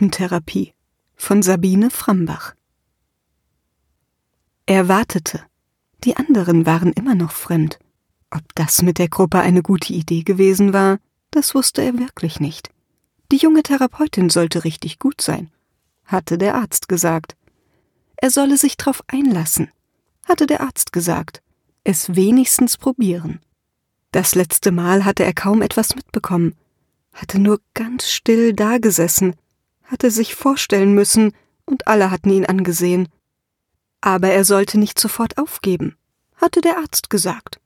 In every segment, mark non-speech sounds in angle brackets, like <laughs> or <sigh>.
Gruppentherapie von Sabine Frambach. Er wartete. Die anderen waren immer noch fremd. Ob das mit der Gruppe eine gute Idee gewesen war, das wusste er wirklich nicht. Die junge Therapeutin sollte richtig gut sein, hatte der Arzt gesagt. Er solle sich drauf einlassen, hatte der Arzt gesagt. Es wenigstens probieren. Das letzte Mal hatte er kaum etwas mitbekommen, hatte nur ganz still dagesessen, hatte sich vorstellen müssen, und alle hatten ihn angesehen. Aber er sollte nicht sofort aufgeben, hatte der Arzt gesagt.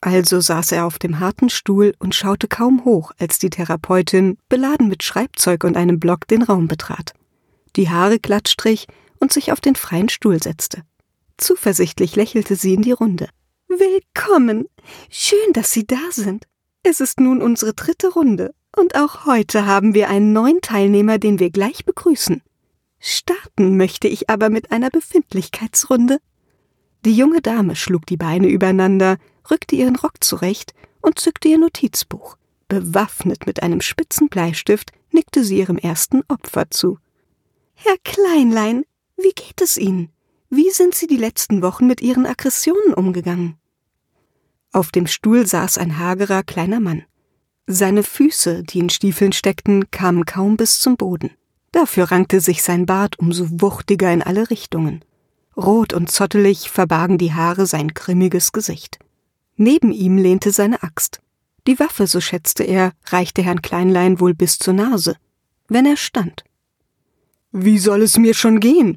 Also saß er auf dem harten Stuhl und schaute kaum hoch, als die Therapeutin, beladen mit Schreibzeug und einem Block, den Raum betrat, die Haare glatt strich und sich auf den freien Stuhl setzte. Zuversichtlich lächelte sie in die Runde. Willkommen. Schön, dass Sie da sind. Es ist nun unsere dritte Runde und auch heute haben wir einen neuen Teilnehmer, den wir gleich begrüßen. Starten möchte ich aber mit einer Befindlichkeitsrunde. Die junge Dame schlug die Beine übereinander, rückte ihren Rock zurecht und zückte ihr Notizbuch. Bewaffnet mit einem spitzen Bleistift nickte sie ihrem ersten Opfer zu. Herr Kleinlein, wie geht es Ihnen? Wie sind Sie die letzten Wochen mit Ihren Aggressionen umgegangen? Auf dem Stuhl saß ein hagerer kleiner Mann. Seine Füße, die in Stiefeln steckten, kamen kaum bis zum Boden. Dafür rankte sich sein Bart umso wuchtiger in alle Richtungen. Rot und zottelig verbargen die Haare sein grimmiges Gesicht. Neben ihm lehnte seine Axt. Die Waffe, so schätzte er, reichte Herrn Kleinlein wohl bis zur Nase, wenn er stand. Wie soll es mir schon gehen?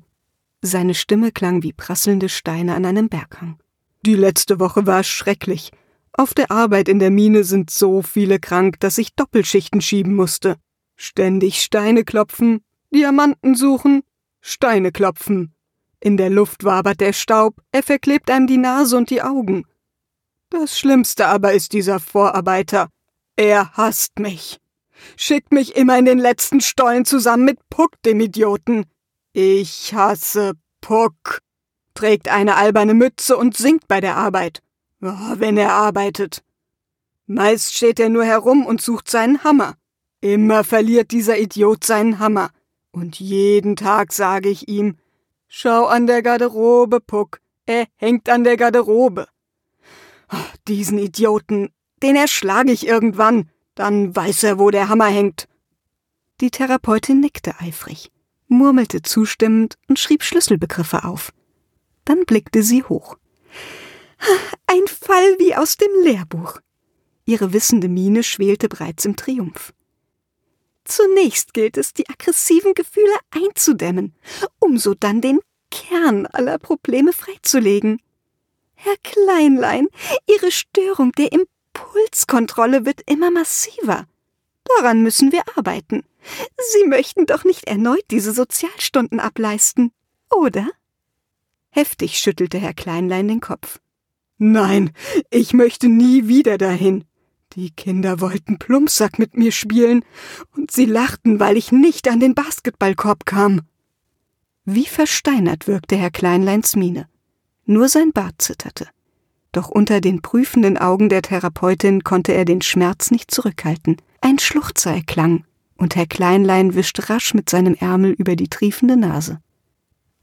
Seine Stimme klang wie prasselnde Steine an einem Berghang. Die letzte Woche war schrecklich. Auf der Arbeit in der Mine sind so viele krank, dass ich Doppelschichten schieben musste. Ständig Steine klopfen, Diamanten suchen, Steine klopfen. In der Luft wabert der Staub, er verklebt einem die Nase und die Augen. Das Schlimmste aber ist dieser Vorarbeiter. Er hasst mich. Schickt mich immer in den letzten Stollen zusammen mit Puck, dem Idioten. Ich hasse Puck. Trägt eine alberne Mütze und singt bei der Arbeit. Oh, wenn er arbeitet. Meist steht er nur herum und sucht seinen Hammer. Immer verliert dieser Idiot seinen Hammer. Und jeden Tag sage ich ihm, schau an der Garderobe, Puck, er hängt an der Garderobe. Oh, diesen Idioten, den erschlage ich irgendwann, dann weiß er, wo der Hammer hängt. Die Therapeutin nickte eifrig, murmelte zustimmend und schrieb Schlüsselbegriffe auf. Dann blickte sie hoch. Ein Fall wie aus dem Lehrbuch. Ihre wissende Miene schwelte bereits im Triumph. Zunächst gilt es, die aggressiven Gefühle einzudämmen, um so dann den Kern aller Probleme freizulegen. Herr Kleinlein, Ihre Störung der Impulskontrolle wird immer massiver. Daran müssen wir arbeiten. Sie möchten doch nicht erneut diese Sozialstunden ableisten, oder? Heftig schüttelte Herr Kleinlein den Kopf. Nein, ich möchte nie wieder dahin. Die Kinder wollten Plumpsack mit mir spielen, und sie lachten, weil ich nicht an den Basketballkorb kam. Wie versteinert wirkte Herr Kleinleins Miene. Nur sein Bart zitterte. Doch unter den prüfenden Augen der Therapeutin konnte er den Schmerz nicht zurückhalten. Ein Schluchzer erklang, und Herr Kleinlein wischte rasch mit seinem Ärmel über die triefende Nase.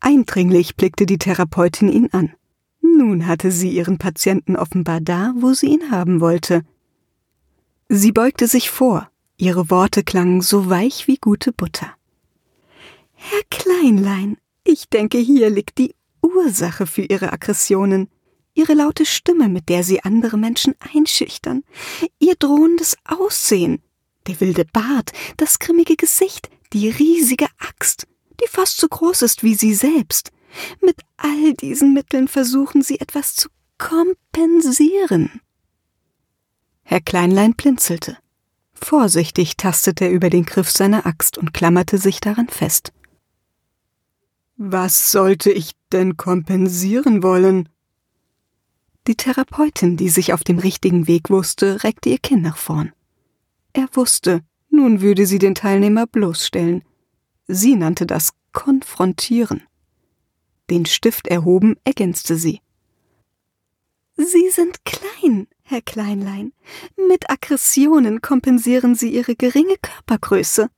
Eindringlich blickte die Therapeutin ihn an. Nun hatte sie ihren Patienten offenbar da, wo sie ihn haben wollte. Sie beugte sich vor, ihre Worte klangen so weich wie gute Butter. Herr Kleinlein, ich denke, hier liegt die Ursache für Ihre Aggressionen. Ihre laute Stimme, mit der Sie andere Menschen einschüchtern, Ihr drohendes Aussehen, der wilde Bart, das grimmige Gesicht, die riesige Axt, die fast so groß ist wie Sie selbst. Mit all diesen Mitteln versuchen Sie etwas zu kompensieren. Herr Kleinlein blinzelte. Vorsichtig tastete er über den Griff seiner Axt und klammerte sich daran fest. Was sollte ich denn kompensieren wollen? Die Therapeutin, die sich auf dem richtigen Weg wusste, reckte ihr Kinn nach vorn. Er wusste, nun würde sie den Teilnehmer bloßstellen. Sie nannte das konfrontieren. Den Stift erhoben, ergänzte sie. Sie sind klein, Herr Kleinlein. Mit Aggressionen kompensieren Sie Ihre geringe Körpergröße.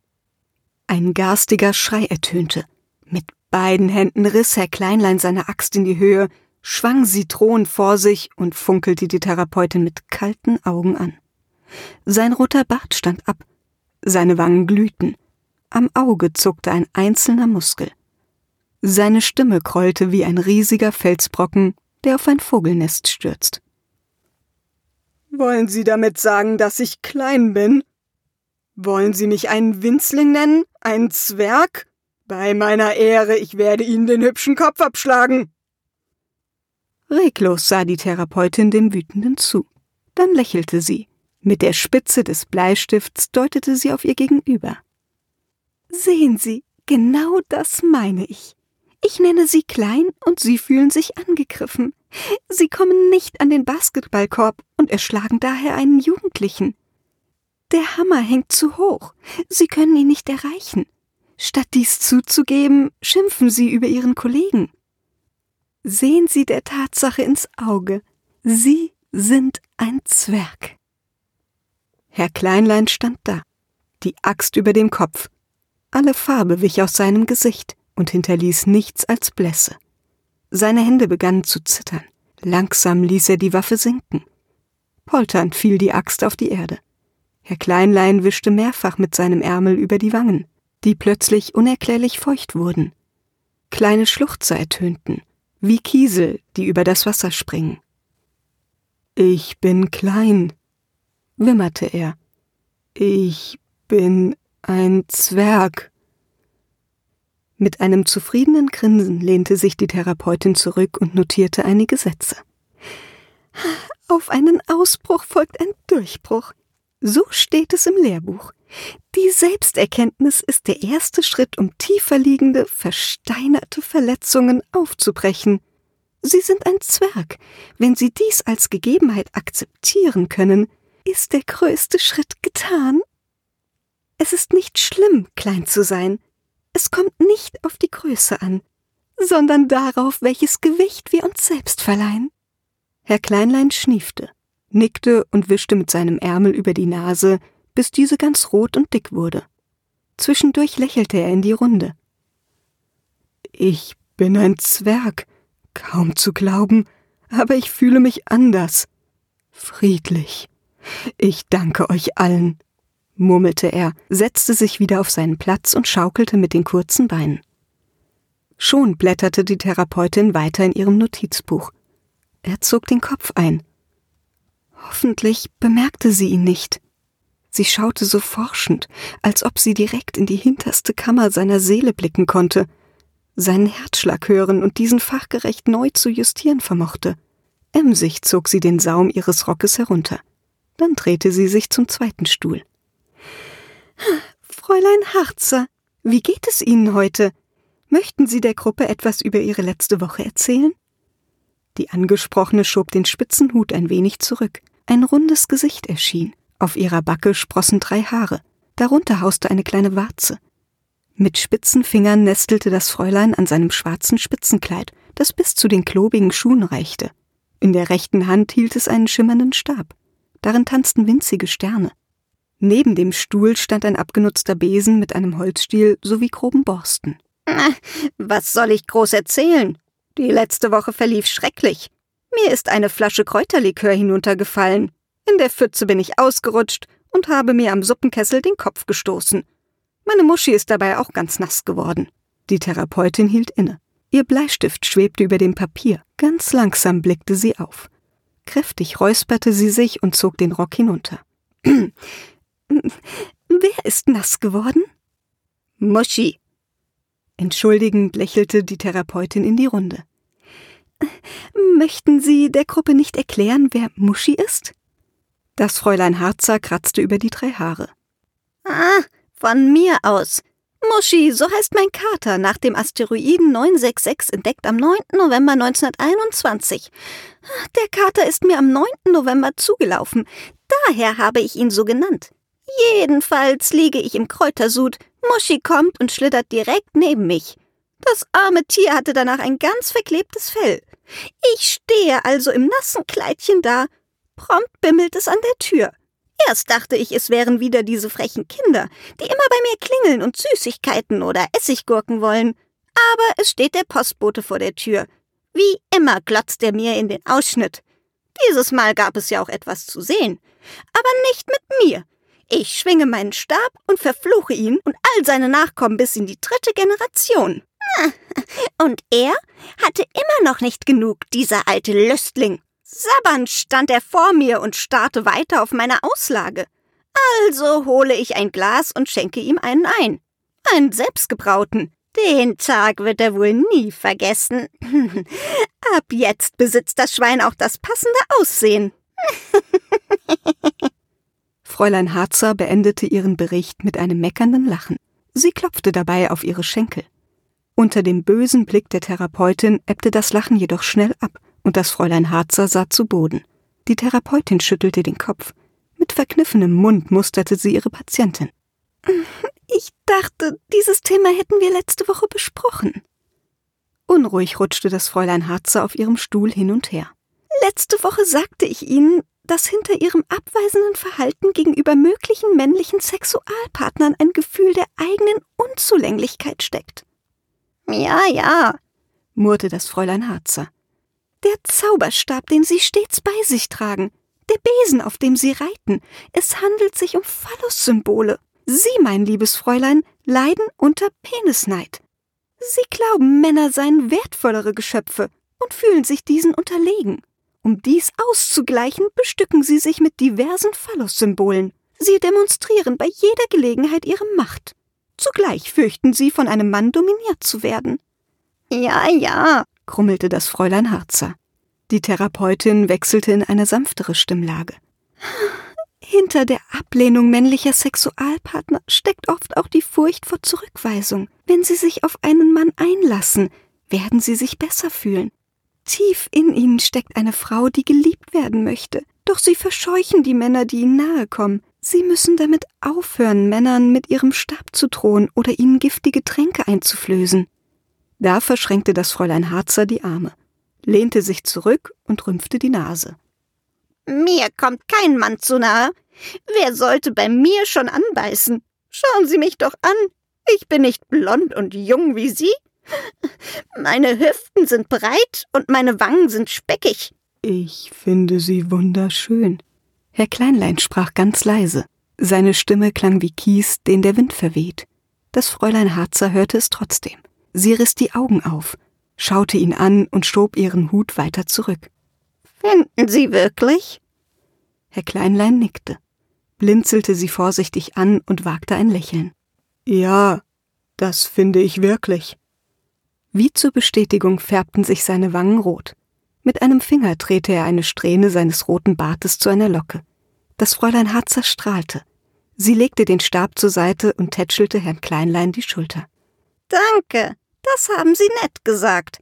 Ein garstiger Schrei ertönte. Mit beiden Händen riss Herr Kleinlein seine Axt in die Höhe, schwang sie drohend vor sich und funkelte die Therapeutin mit kalten Augen an. Sein roter Bart stand ab, seine Wangen glühten, am Auge zuckte ein einzelner Muskel. Seine Stimme krollte wie ein riesiger Felsbrocken, der auf ein Vogelnest stürzt. Wollen Sie damit sagen, dass ich klein bin? Wollen Sie mich einen Winzling nennen? Einen Zwerg? Bei meiner Ehre, ich werde Ihnen den hübschen Kopf abschlagen. Reglos sah die Therapeutin dem Wütenden zu. Dann lächelte sie. Mit der Spitze des Bleistifts deutete sie auf ihr Gegenüber. Sehen Sie, genau das meine ich. Ich nenne Sie klein und Sie fühlen sich angegriffen. Sie kommen nicht an den Basketballkorb und erschlagen daher einen Jugendlichen. Der Hammer hängt zu hoch. Sie können ihn nicht erreichen. Statt dies zuzugeben, schimpfen Sie über Ihren Kollegen. Sehen Sie der Tatsache ins Auge. Sie sind ein Zwerg. Herr Kleinlein stand da, die Axt über dem Kopf. Alle Farbe wich aus seinem Gesicht und hinterließ nichts als Blässe. Seine Hände begannen zu zittern. Langsam ließ er die Waffe sinken. Polternd fiel die Axt auf die Erde. Herr Kleinlein wischte mehrfach mit seinem Ärmel über die Wangen, die plötzlich unerklärlich feucht wurden. Kleine Schluchzer ertönten, wie Kiesel, die über das Wasser springen. Ich bin klein, wimmerte er. Ich bin ein Zwerg. Mit einem zufriedenen Grinsen lehnte sich die Therapeutin zurück und notierte einige Sätze. Auf einen Ausbruch folgt ein Durchbruch. So steht es im Lehrbuch. Die Selbsterkenntnis ist der erste Schritt, um tiefer liegende, versteinerte Verletzungen aufzubrechen. Sie sind ein Zwerg. Wenn Sie dies als Gegebenheit akzeptieren können, ist der größte Schritt getan. Es ist nicht schlimm, klein zu sein. Es kommt nicht auf die Größe an, sondern darauf, welches Gewicht wir uns selbst verleihen. Herr Kleinlein schniefte nickte und wischte mit seinem Ärmel über die Nase, bis diese ganz rot und dick wurde. Zwischendurch lächelte er in die Runde. Ich bin ein Zwerg, kaum zu glauben, aber ich fühle mich anders. Friedlich. Ich danke euch allen, murmelte er, setzte sich wieder auf seinen Platz und schaukelte mit den kurzen Beinen. Schon blätterte die Therapeutin weiter in ihrem Notizbuch. Er zog den Kopf ein. Hoffentlich bemerkte sie ihn nicht. Sie schaute so forschend, als ob sie direkt in die hinterste Kammer seiner Seele blicken konnte, seinen Herzschlag hören und diesen fachgerecht neu zu justieren vermochte. Emsig zog sie den Saum ihres Rockes herunter. Dann drehte sie sich zum zweiten Stuhl. Fräulein Harzer, wie geht es Ihnen heute? Möchten Sie der Gruppe etwas über Ihre letzte Woche erzählen? Die Angesprochene schob den spitzen Hut ein wenig zurück. Ein rundes Gesicht erschien. Auf ihrer Backe sprossen drei Haare. Darunter hauste eine kleine Warze. Mit spitzen Fingern nestelte das Fräulein an seinem schwarzen Spitzenkleid, das bis zu den klobigen Schuhen reichte. In der rechten Hand hielt es einen schimmernden Stab. Darin tanzten winzige Sterne. Neben dem Stuhl stand ein abgenutzter Besen mit einem Holzstiel sowie groben Borsten. Was soll ich groß erzählen? Die letzte Woche verlief schrecklich. Mir ist eine Flasche Kräuterlikör hinuntergefallen. In der Pfütze bin ich ausgerutscht und habe mir am Suppenkessel den Kopf gestoßen. Meine Muschi ist dabei auch ganz nass geworden. Die Therapeutin hielt inne. Ihr Bleistift schwebte über dem Papier. Ganz langsam blickte sie auf. Kräftig räusperte sie sich und zog den Rock hinunter. Wer ist nass geworden? Muschi. Entschuldigend lächelte die Therapeutin in die Runde. Möchten Sie der Gruppe nicht erklären, wer Muschi ist? Das Fräulein Harzer kratzte über die drei Haare. Ah, von mir aus. Muschi, so heißt mein Kater, nach dem Asteroiden 966 entdeckt am 9. November 1921. Der Kater ist mir am 9. November zugelaufen, daher habe ich ihn so genannt. Jedenfalls liege ich im Kräutersud, Muschi kommt und schlittert direkt neben mich. Das arme Tier hatte danach ein ganz verklebtes Fell. Ich stehe also im nassen Kleidchen da. Prompt bimmelt es an der Tür. Erst dachte ich, es wären wieder diese frechen Kinder, die immer bei mir klingeln und Süßigkeiten oder Essiggurken wollen. Aber es steht der Postbote vor der Tür. Wie immer glotzt er mir in den Ausschnitt. Dieses Mal gab es ja auch etwas zu sehen. Aber nicht mit mir. Ich schwinge meinen Stab und verfluche ihn und all seine Nachkommen bis in die dritte Generation. <laughs> Und er hatte immer noch nicht genug, dieser alte Lüstling. Sabbernd stand er vor mir und starrte weiter auf meine Auslage. Also hole ich ein Glas und schenke ihm einen ein. Einen selbstgebrauten. Den Tag wird er wohl nie vergessen. <laughs> Ab jetzt besitzt das Schwein auch das passende Aussehen. <laughs> Fräulein Harzer beendete ihren Bericht mit einem meckernden Lachen. Sie klopfte dabei auf ihre Schenkel. Unter dem bösen Blick der Therapeutin ebbte das Lachen jedoch schnell ab, und das Fräulein Harzer sah zu Boden. Die Therapeutin schüttelte den Kopf. Mit verkniffenem Mund musterte sie ihre Patientin. <laughs> Ich dachte, dieses Thema hätten wir letzte Woche besprochen. Unruhig rutschte das Fräulein Harzer auf ihrem Stuhl hin und her. Letzte Woche sagte ich Ihnen, dass hinter Ihrem abweisenden Verhalten gegenüber möglichen männlichen Sexualpartnern ein Gefühl der eigenen Unzulänglichkeit steckt. Ja, ja, murrte das Fräulein Harzer. Der Zauberstab, den Sie stets bei sich tragen, der Besen, auf dem Sie reiten, es handelt sich um Phallus-Symbole. Sie, mein liebes Fräulein, leiden unter Penisneid. Sie glauben, Männer seien wertvollere Geschöpfe und fühlen sich diesen unterlegen. Um dies auszugleichen, bestücken sie sich mit diversen Phallus-Symbolen. Sie demonstrieren bei jeder Gelegenheit ihre Macht. Zugleich fürchten sie, von einem Mann dominiert zu werden. Ja, ja, krummelte das Fräulein Harzer. Die Therapeutin wechselte in eine sanftere Stimmlage. Hinter der Ablehnung männlicher Sexualpartner steckt oft auch die Furcht vor Zurückweisung. Wenn sie sich auf einen Mann einlassen, werden sie sich besser fühlen. Tief in ihnen steckt eine Frau, die geliebt werden möchte. Doch sie verscheuchen die Männer, die ihnen nahe kommen. Sie müssen damit aufhören, Männern mit ihrem Stab zu drohen oder ihnen giftige Tränke einzuflößen. Da verschränkte das Fräulein Harzer die Arme, lehnte sich zurück und rümpfte die Nase. Mir kommt kein Mann zu nahe. Wer sollte bei mir schon anbeißen? Schauen Sie mich doch an. Ich bin nicht blond und jung wie Sie. Meine Hüften sind breit und meine Wangen sind speckig. Ich finde Sie wunderschön. Herr Kleinlein sprach ganz leise. Seine Stimme klang wie Kies, den der Wind verweht. Das Fräulein Harzer hörte es trotzdem. Sie riss die Augen auf, schaute ihn an und schob ihren Hut weiter zurück. Finden Sie wirklich? Herr Kleinlein nickte, blinzelte sie vorsichtig an und wagte ein Lächeln. Ja, das finde ich wirklich. Wie zur Bestätigung färbten sich seine Wangen rot. Mit einem Finger drehte er eine Strähne seines roten Bartes zu einer Locke. Das Fräulein Harzer strahlte. Sie legte den Stab zur Seite und tätschelte Herrn Kleinlein die Schulter. Danke, das haben Sie nett gesagt.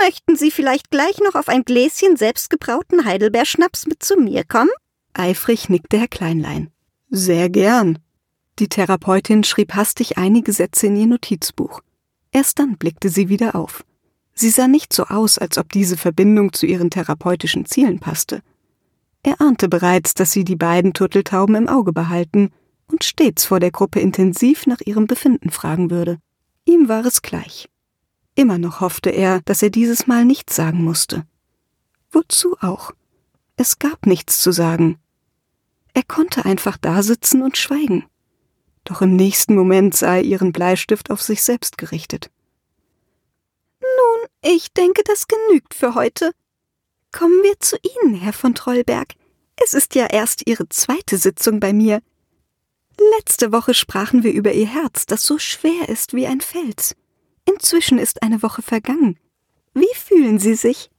Möchten Sie vielleicht gleich noch auf ein Gläschen selbstgebrauten Heidelbeerschnaps mit zu mir kommen? Eifrig nickte Herr Kleinlein. Sehr gern. Die Therapeutin schrieb hastig einige Sätze in ihr Notizbuch. Erst dann blickte sie wieder auf. Sie sah nicht so aus, als ob diese Verbindung zu ihren therapeutischen Zielen passte. Er ahnte bereits, dass sie die beiden Turteltauben im Auge behalten und stets vor der Gruppe intensiv nach ihrem Befinden fragen würde. Ihm war es gleich. Immer noch hoffte er, dass er dieses Mal nichts sagen musste. Wozu auch? Es gab nichts zu sagen. Er konnte einfach dasitzen und schweigen doch im nächsten Moment sah er ihren Bleistift auf sich selbst gerichtet. Nun, ich denke, das genügt für heute. Kommen wir zu Ihnen, Herr von Trollberg. Es ist ja erst Ihre zweite Sitzung bei mir. Letzte Woche sprachen wir über Ihr Herz, das so schwer ist wie ein Fels. Inzwischen ist eine Woche vergangen. Wie fühlen Sie sich?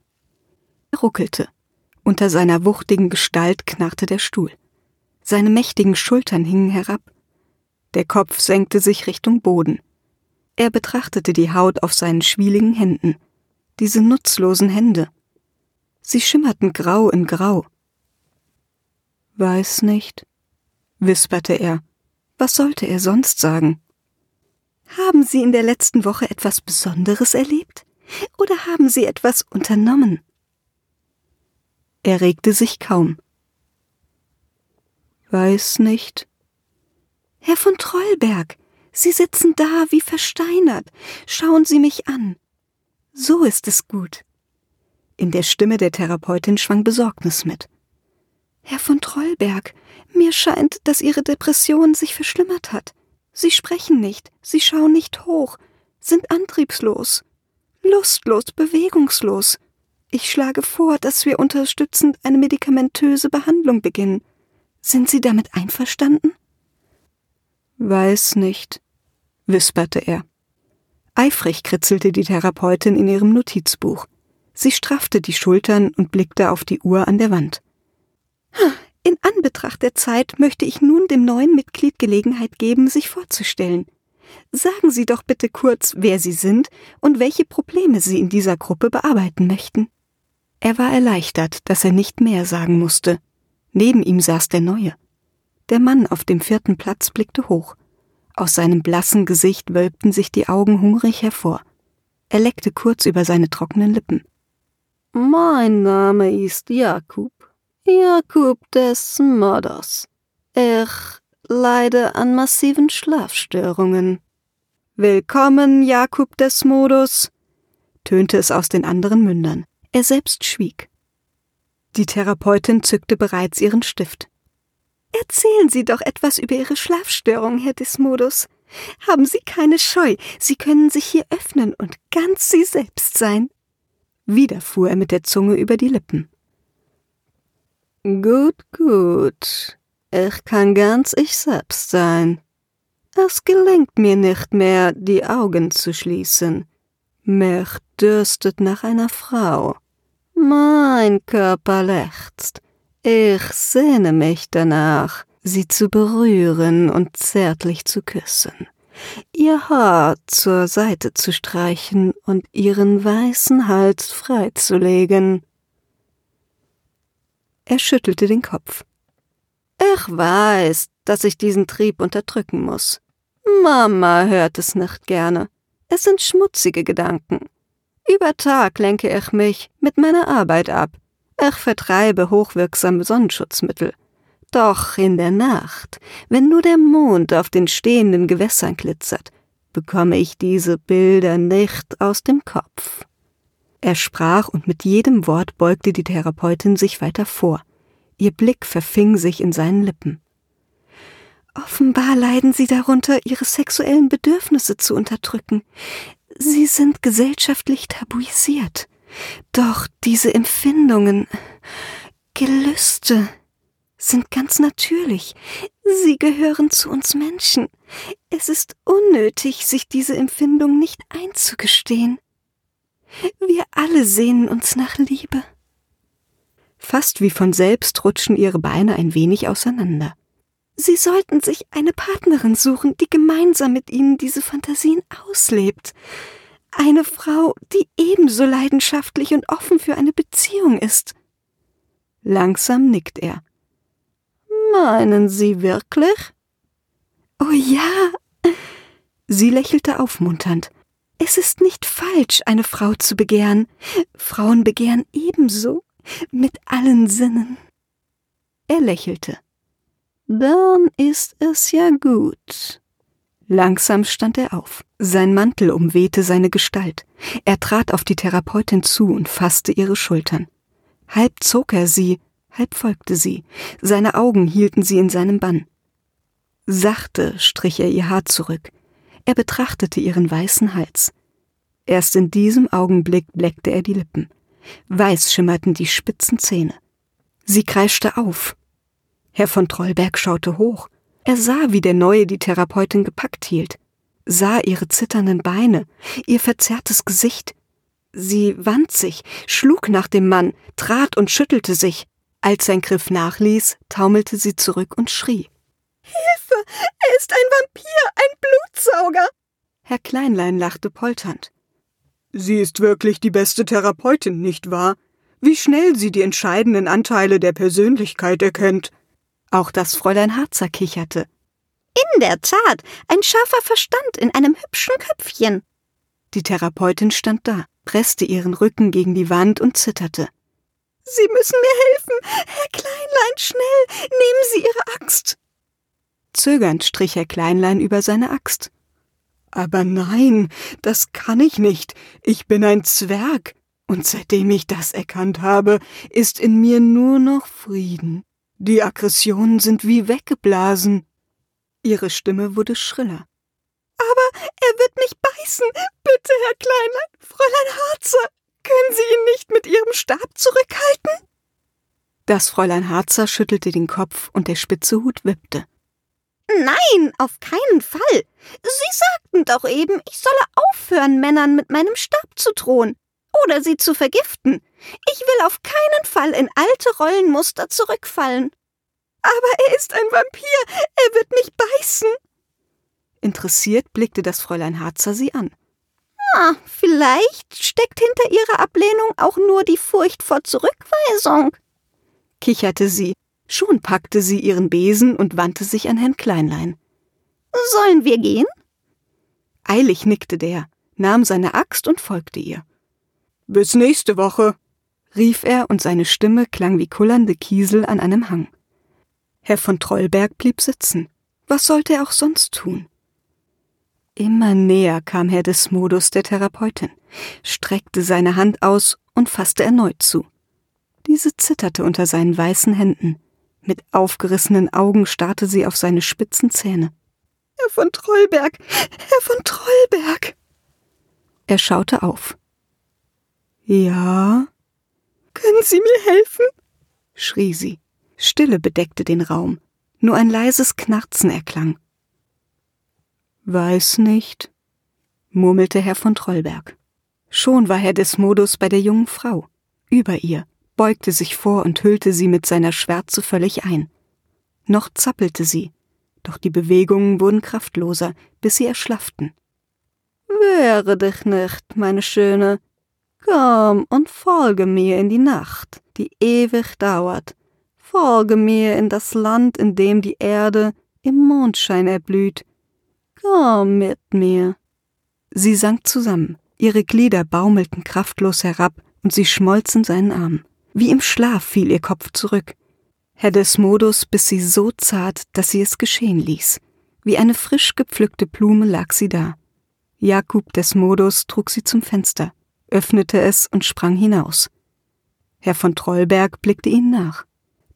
Er ruckelte. Unter seiner wuchtigen Gestalt knarrte der Stuhl. Seine mächtigen Schultern hingen herab. Der Kopf senkte sich Richtung Boden. Er betrachtete die Haut auf seinen schwieligen Händen, diese nutzlosen Hände. Sie schimmerten grau in grau. Weiß nicht, wisperte er. Was sollte er sonst sagen? Haben Sie in der letzten Woche etwas Besonderes erlebt? Oder haben Sie etwas unternommen? Er regte sich kaum. Weiß nicht. Herr von Trollberg, Sie sitzen da wie versteinert. Schauen Sie mich an. So ist es gut. In der Stimme der Therapeutin schwang Besorgnis mit. Herr von Trollberg, mir scheint, dass Ihre Depression sich verschlimmert hat. Sie sprechen nicht, Sie schauen nicht hoch, sind antriebslos, lustlos, bewegungslos. Ich schlage vor, dass wir unterstützend eine medikamentöse Behandlung beginnen. Sind Sie damit einverstanden? Weiß nicht, wisperte er. Eifrig kritzelte die Therapeutin in ihrem Notizbuch. Sie straffte die Schultern und blickte auf die Uhr an der Wand. In Anbetracht der Zeit möchte ich nun dem neuen Mitglied Gelegenheit geben, sich vorzustellen. Sagen Sie doch bitte kurz, wer Sie sind und welche Probleme Sie in dieser Gruppe bearbeiten möchten. Er war erleichtert, dass er nicht mehr sagen musste. Neben ihm saß der Neue. Der Mann auf dem vierten Platz blickte hoch. Aus seinem blassen Gesicht wölbten sich die Augen hungrig hervor. Er leckte kurz über seine trockenen Lippen. Mein Name ist Jakub, Jakub des Mörders. Ich leide an massiven Schlafstörungen. Willkommen, Jakub des Modus, tönte es aus den anderen Mündern. Er selbst schwieg. Die Therapeutin zückte bereits ihren Stift. Erzählen Sie doch etwas über Ihre Schlafstörung, Herr Dismodus. Haben Sie keine Scheu, Sie können sich hier öffnen und ganz Sie selbst sein. Wieder fuhr er mit der Zunge über die Lippen. Gut, gut. Ich kann ganz ich selbst sein. Es gelingt mir nicht mehr, die Augen zu schließen. Mich dürstet nach einer Frau. Mein Körper lechzt. Ich sehne mich danach, sie zu berühren und zärtlich zu küssen ihr Haar zur Seite zu streichen und ihren weißen Hals freizulegen. Er schüttelte den Kopf. Ich weiß, dass ich diesen Trieb unterdrücken muss. Mama hört es nicht gerne. Es sind schmutzige Gedanken. Über Tag lenke ich mich mit meiner Arbeit ab. Ich vertreibe hochwirksame Sonnenschutzmittel. Doch in der Nacht, wenn nur der Mond auf den stehenden Gewässern glitzert, bekomme ich diese Bilder nicht aus dem Kopf. Er sprach und mit jedem Wort beugte die Therapeutin sich weiter vor. Ihr Blick verfing sich in seinen Lippen. Offenbar leiden Sie darunter, Ihre sexuellen Bedürfnisse zu unterdrücken. Sie sind gesellschaftlich tabuisiert. Doch diese Empfindungen, Gelüste, sind ganz natürlich. Sie gehören zu uns Menschen. Es ist unnötig, sich diese Empfindung nicht einzugestehen. Wir alle sehnen uns nach Liebe. Fast wie von selbst rutschen ihre Beine ein wenig auseinander. Sie sollten sich eine Partnerin suchen, die gemeinsam mit Ihnen diese Fantasien auslebt. Eine Frau, die ebenso leidenschaftlich und offen für eine Beziehung ist. Langsam nickt er. Meinen Sie wirklich? Oh ja. Sie lächelte aufmunternd. Es ist nicht falsch, eine Frau zu begehren. Frauen begehren ebenso, mit allen Sinnen. Er lächelte. Dann ist es ja gut. Langsam stand er auf. Sein Mantel umwehte seine Gestalt. Er trat auf die Therapeutin zu und fasste ihre Schultern. Halb zog er sie, halb folgte sie, seine Augen hielten sie in seinem Bann. Sachte strich er ihr Haar zurück, er betrachtete ihren weißen Hals. Erst in diesem Augenblick bleckte er die Lippen. Weiß schimmerten die spitzen Zähne. Sie kreischte auf. Herr von Trollberg schaute hoch. Er sah, wie der Neue die Therapeutin gepackt hielt, sah ihre zitternden Beine, ihr verzerrtes Gesicht. Sie wand sich, schlug nach dem Mann, trat und schüttelte sich. Als sein Griff nachließ, taumelte sie zurück und schrie. Hilfe! Er ist ein Vampir, ein Blutsauger! Herr Kleinlein lachte polternd. Sie ist wirklich die beste Therapeutin, nicht wahr? Wie schnell sie die entscheidenden Anteile der Persönlichkeit erkennt. Auch das Fräulein Harzer kicherte. In der Tat, ein scharfer Verstand in einem hübschen Köpfchen. Die Therapeutin stand da, presste ihren Rücken gegen die Wand und zitterte. Sie müssen mir helfen. Herr Kleinlein, schnell! Nehmen Sie Ihre Axt! Zögernd strich Herr Kleinlein über seine Axt. Aber nein, das kann ich nicht. Ich bin ein Zwerg. Und seitdem ich das erkannt habe, ist in mir nur noch Frieden. Die Aggressionen sind wie weggeblasen. Ihre Stimme wurde schriller. Aber er wird mich beißen. Bitte, Herr Kleinlein, Fräulein Harzer, können Sie ihn nicht mit Ihrem Stab zurückhalten? Das Fräulein Harzer schüttelte den Kopf und der spitze Hut wippte. Nein, auf keinen Fall. Sie sagten doch eben, ich solle aufhören, Männern mit meinem Stab zu drohen oder sie zu vergiften. Ich will auf keinen Fall in alte Rollenmuster zurückfallen. Aber er ist ein Vampir, er wird mich beißen. Interessiert blickte das Fräulein Harzer sie an. Ah, vielleicht steckt hinter ihrer Ablehnung auch nur die Furcht vor Zurückweisung, kicherte sie. Schon packte sie ihren Besen und wandte sich an Herrn Kleinlein. Sollen wir gehen? Eilig nickte der, nahm seine Axt und folgte ihr. Bis nächste Woche, rief er, und seine Stimme klang wie kullernde Kiesel an einem Hang. Herr von Trollberg blieb sitzen. Was sollte er auch sonst tun? Immer näher kam Herr Desmodus der Therapeutin, streckte seine Hand aus und fasste erneut zu. Diese zitterte unter seinen weißen Händen. Mit aufgerissenen Augen starrte sie auf seine spitzen Zähne. Herr von Trollberg, Herr von Trollberg. Er schaute auf. Ja? Können Sie mir helfen? schrie sie. Stille bedeckte den Raum. Nur ein leises Knarzen erklang. Weiß nicht, murmelte Herr von Trollberg. Schon war Herr Desmodus bei der jungen Frau, über ihr, beugte sich vor und hüllte sie mit seiner Schwärze völlig ein. Noch zappelte sie, doch die Bewegungen wurden kraftloser, bis sie erschlafften. Wehre dich nicht, meine Schöne, Komm und folge mir in die Nacht, die ewig dauert. Folge mir in das Land, in dem die Erde im Mondschein erblüht. Komm mit mir. Sie sank zusammen, ihre Glieder baumelten kraftlos herab und sie schmolz in seinen Arm. Wie im Schlaf fiel ihr Kopf zurück. Herr Desmodus biss sie so zart, dass sie es geschehen ließ. Wie eine frisch gepflückte Blume lag sie da. Jakub Desmodus trug sie zum Fenster öffnete es und sprang hinaus. Herr von Trollberg blickte ihnen nach.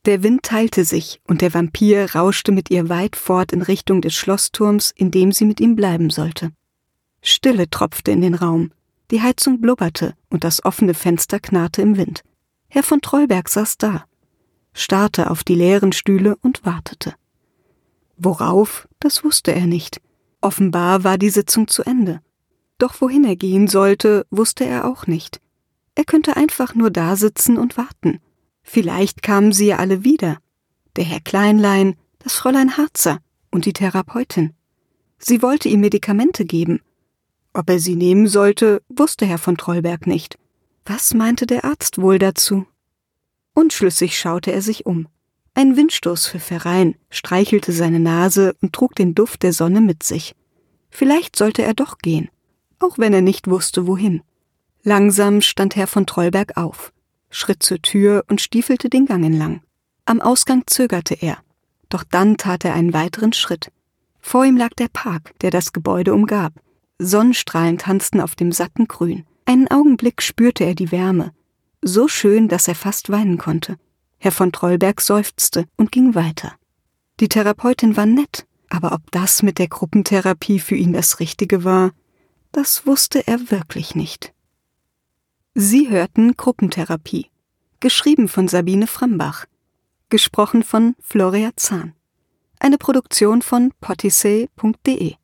Der Wind teilte sich, und der Vampir rauschte mit ihr weit fort in Richtung des Schlossturms, in dem sie mit ihm bleiben sollte. Stille tropfte in den Raum, die Heizung blubberte und das offene Fenster knarrte im Wind. Herr von Trollberg saß da, starrte auf die leeren Stühle und wartete. Worauf, das wusste er nicht. Offenbar war die Sitzung zu Ende. Doch wohin er gehen sollte, wusste er auch nicht. Er könnte einfach nur da sitzen und warten. Vielleicht kamen sie ja alle wieder. Der Herr Kleinlein, das Fräulein Harzer und die Therapeutin. Sie wollte ihm Medikamente geben. Ob er sie nehmen sollte, wusste Herr von Trollberg nicht. Was meinte der Arzt wohl dazu? Unschlüssig schaute er sich um. Ein Windstoß pfiff herein, streichelte seine Nase und trug den Duft der Sonne mit sich. Vielleicht sollte er doch gehen auch wenn er nicht wusste, wohin. Langsam stand Herr von Trollberg auf, schritt zur Tür und stiefelte den Gang entlang. Am Ausgang zögerte er, doch dann tat er einen weiteren Schritt. Vor ihm lag der Park, der das Gebäude umgab. Sonnenstrahlen tanzten auf dem satten Grün. Einen Augenblick spürte er die Wärme, so schön, dass er fast weinen konnte. Herr von Trollberg seufzte und ging weiter. Die Therapeutin war nett, aber ob das mit der Gruppentherapie für ihn das Richtige war, das wusste er wirklich nicht. Sie hörten Gruppentherapie, geschrieben von Sabine Frambach, gesprochen von Floria Zahn, eine Produktion von potisee.de